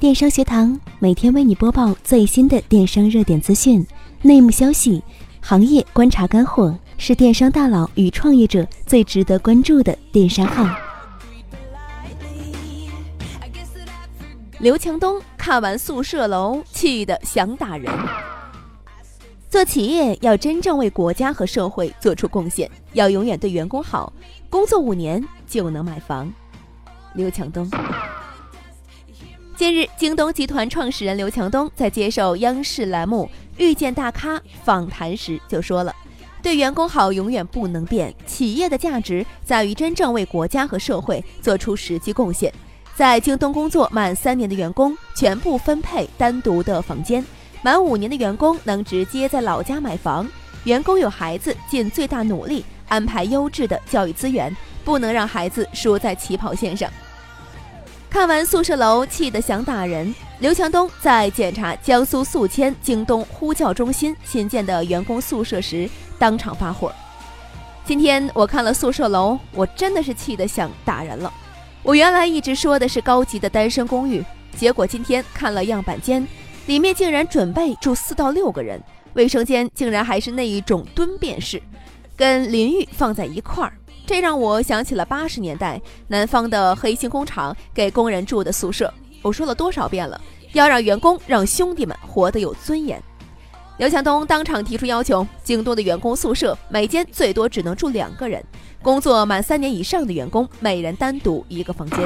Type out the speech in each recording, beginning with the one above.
电商学堂每天为你播报最新的电商热点资讯、内幕消息、行业观察干货，是电商大佬与创业者最值得关注的电商号。刘强东看完宿舍楼，气得想打人。做企业要真正为国家和社会做出贡献，要永远对员工好，工作五年就能买房。刘强东。近日，京东集团创始人刘强东在接受央视栏目《遇见大咖》访谈时就说了：“对员工好永远不能变，企业的价值在于真正为国家和社会做出实际贡献。”在京东工作满三年的员工全部分配单独的房间，满五年的员工能直接在老家买房。员工有孩子，尽最大努力安排优质的教育资源，不能让孩子输在起跑线上。看完宿舍楼，气得想打人。刘强东在检查江苏宿迁京东呼叫中心新建的员工宿舍时，当场发火。今天我看了宿舍楼，我真的是气得想打人了。我原来一直说的是高级的单身公寓，结果今天看了样板间，里面竟然准备住四到六个人，卫生间竟然还是那一种蹲便式，跟淋浴放在一块儿，这让我想起了八十年代南方的黑心工厂给工人住的宿舍。我说了多少遍了，要让员工让兄弟们活得有尊严。刘强东当场提出要求：京东的员工宿舍每间最多只能住两个人。工作满三年以上的员工，每人单独一个房间。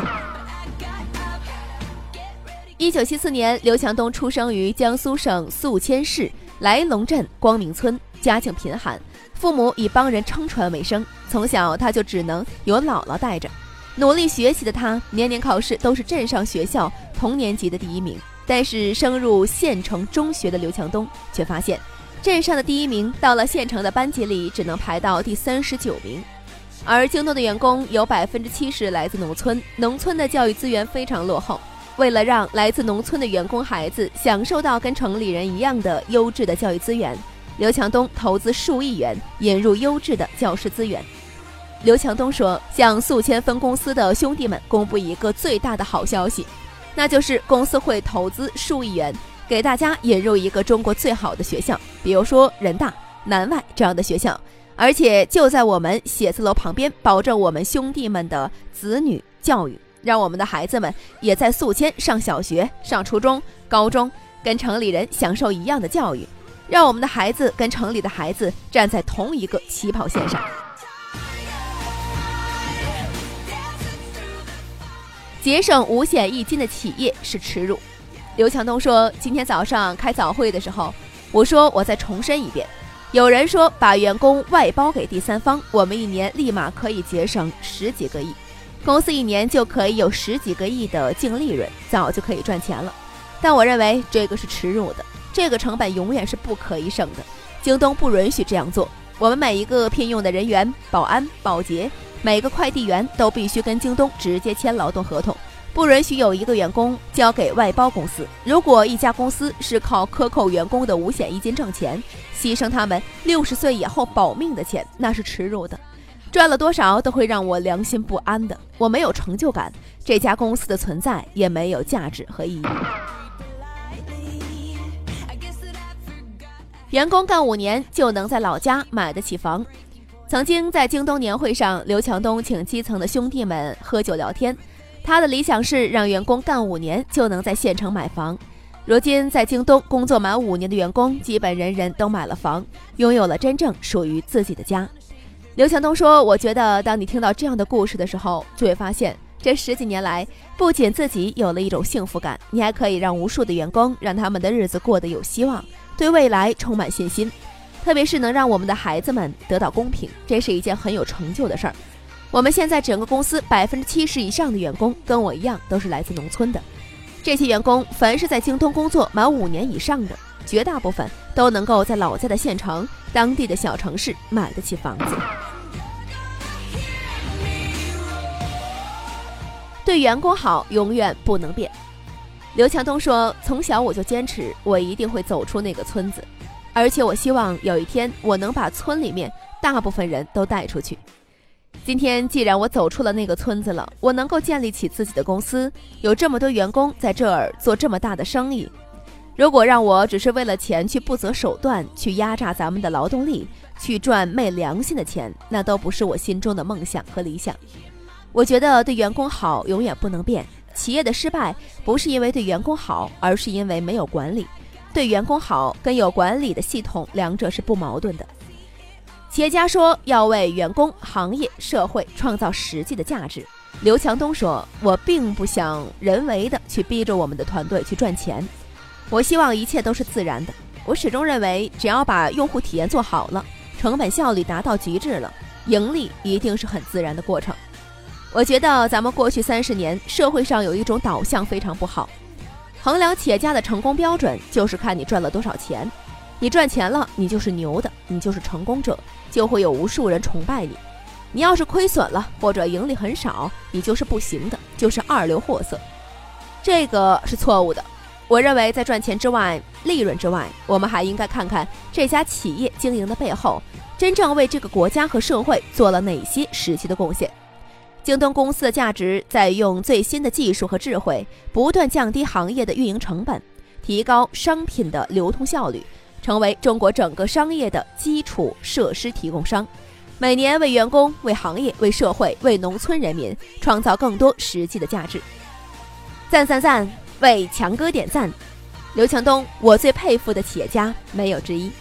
一九七四年，刘强东出生于江苏省宿迁市来龙镇光明村，家境贫寒，父母以帮人撑船为生。从小他就只能由姥姥带着，努力学习的他，年年考试都是镇上学校同年级的第一名。但是升入县城中学的刘强东却发现，镇上的第一名到了县城的班级里，只能排到第三十九名。而京东的员工有百分之七十来自农村，农村的教育资源非常落后。为了让来自农村的员工孩子享受到跟城里人一样的优质的教育资源，刘强东投资数亿元引入优质的教师资源。刘强东说：“向宿迁分公司的兄弟们公布一个最大的好消息，那就是公司会投资数亿元给大家引入一个中国最好的学校，比如说人大、南外这样的学校。”而且就在我们写字楼旁边，保证我们兄弟们的子女教育，让我们的孩子们也在宿迁上小学、上初中、高中，跟城里人享受一样的教育，让我们的孩子跟城里的孩子站在同一个起跑线上。节省五险一金的企业是耻辱。刘强东说：“今天早上开早会的时候，我说我再重申一遍。”有人说把员工外包给第三方，我们一年立马可以节省十几个亿，公司一年就可以有十几个亿的净利润，早就可以赚钱了。但我认为这个是耻辱的，这个成本永远是不可以省的。京东不允许这样做，我们每一个聘用的人员、保安、保洁，每个快递员都必须跟京东直接签劳动合同。不允许有一个员工交给外包公司。如果一家公司是靠克扣员工的五险一金挣钱，牺牲他们六十岁以后保命的钱，那是耻辱的。赚了多少都会让我良心不安的。我没有成就感，这家公司的存在也没有价值和意义。员工干五年就能在老家买得起房。曾经在京东年会上，刘强东请基层的兄弟们喝酒聊天。他的理想是让员工干五年就能在县城买房。如今，在京东工作满五年的员工，基本人人都买了房，拥有了真正属于自己的家。刘强东说：“我觉得，当你听到这样的故事的时候，就会发现，这十几年来，不仅自己有了一种幸福感，你还可以让无数的员工，让他们的日子过得有希望，对未来充满信心。特别是能让我们的孩子们得到公平，这是一件很有成就的事儿。”我们现在整个公司百分之七十以上的员工跟我一样都是来自农村的，这些员工凡是在京东工作满五年以上的，绝大部分都能够在老家的县城、当地的小城市买得起房子。对员工好永远不能变。刘强东说：“从小我就坚持，我一定会走出那个村子，而且我希望有一天我能把村里面大部分人都带出去。”今天既然我走出了那个村子了，我能够建立起自己的公司，有这么多员工在这儿做这么大的生意。如果让我只是为了钱去不择手段去压榨咱们的劳动力，去赚昧良心的钱，那都不是我心中的梦想和理想。我觉得对员工好永远不能变。企业的失败不是因为对员工好，而是因为没有管理。对员工好跟有管理的系统，两者是不矛盾的。企业家说要为员工、行业、社会创造实际的价值。刘强东说：“我并不想人为的去逼着我们的团队去赚钱，我希望一切都是自然的。我始终认为，只要把用户体验做好了，成本效率达到极致了，盈利一定是很自然的过程。我觉得咱们过去三十年，社会上有一种导向非常不好，衡量企业家的成功标准就是看你赚了多少钱。”你赚钱了，你就是牛的，你就是成功者，就会有无数人崇拜你。你要是亏损了或者盈利很少，你就是不行的，就是二流货色。这个是错误的。我认为，在赚钱之外、利润之外，我们还应该看看这家企业经营的背后，真正为这个国家和社会做了哪些实际的贡献。京东公司的价值在用最新的技术和智慧，不断降低行业的运营成本，提高商品的流通效率。成为中国整个商业的基础设施提供商，每年为员工、为行业、为社会、为农村人民创造更多实际的价值。赞赞赞！为强哥点赞！刘强东，我最佩服的企业家，没有之一。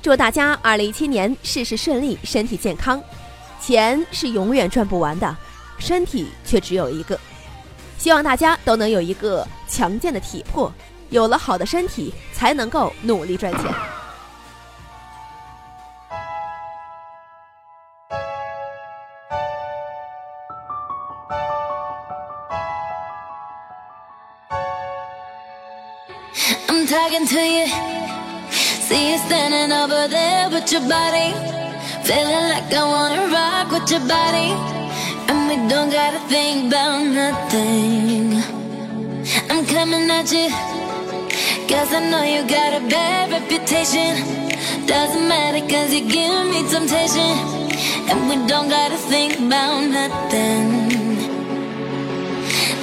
祝大家二零一七年事事顺利，身体健康。钱是永远赚不完的，身体却只有一个。希望大家都能有一个强健的体魄。有了好的身体，才能够努力赚钱。I'm talking to you, see you standing over there with your body, feeling like I wanna rock with your body, and we don't gotta think about nothing. I'm coming at you. Cause I know you got a bad reputation Doesn't matter cause you give me temptation And we don't gotta think about nothing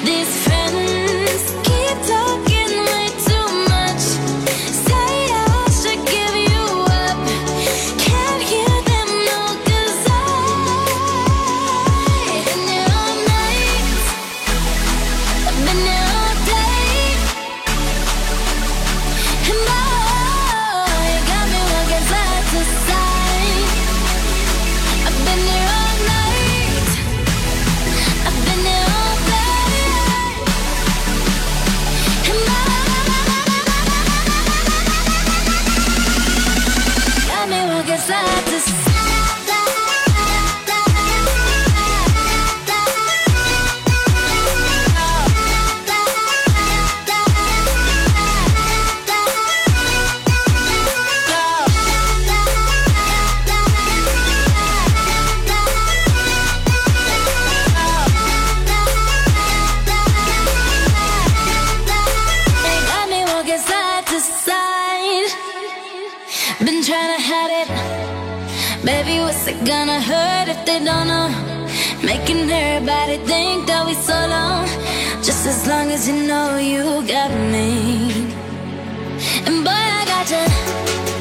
These gonna hurt if they don't know? Making everybody think that we so long. Just as long as you know you got me. And boy, I got you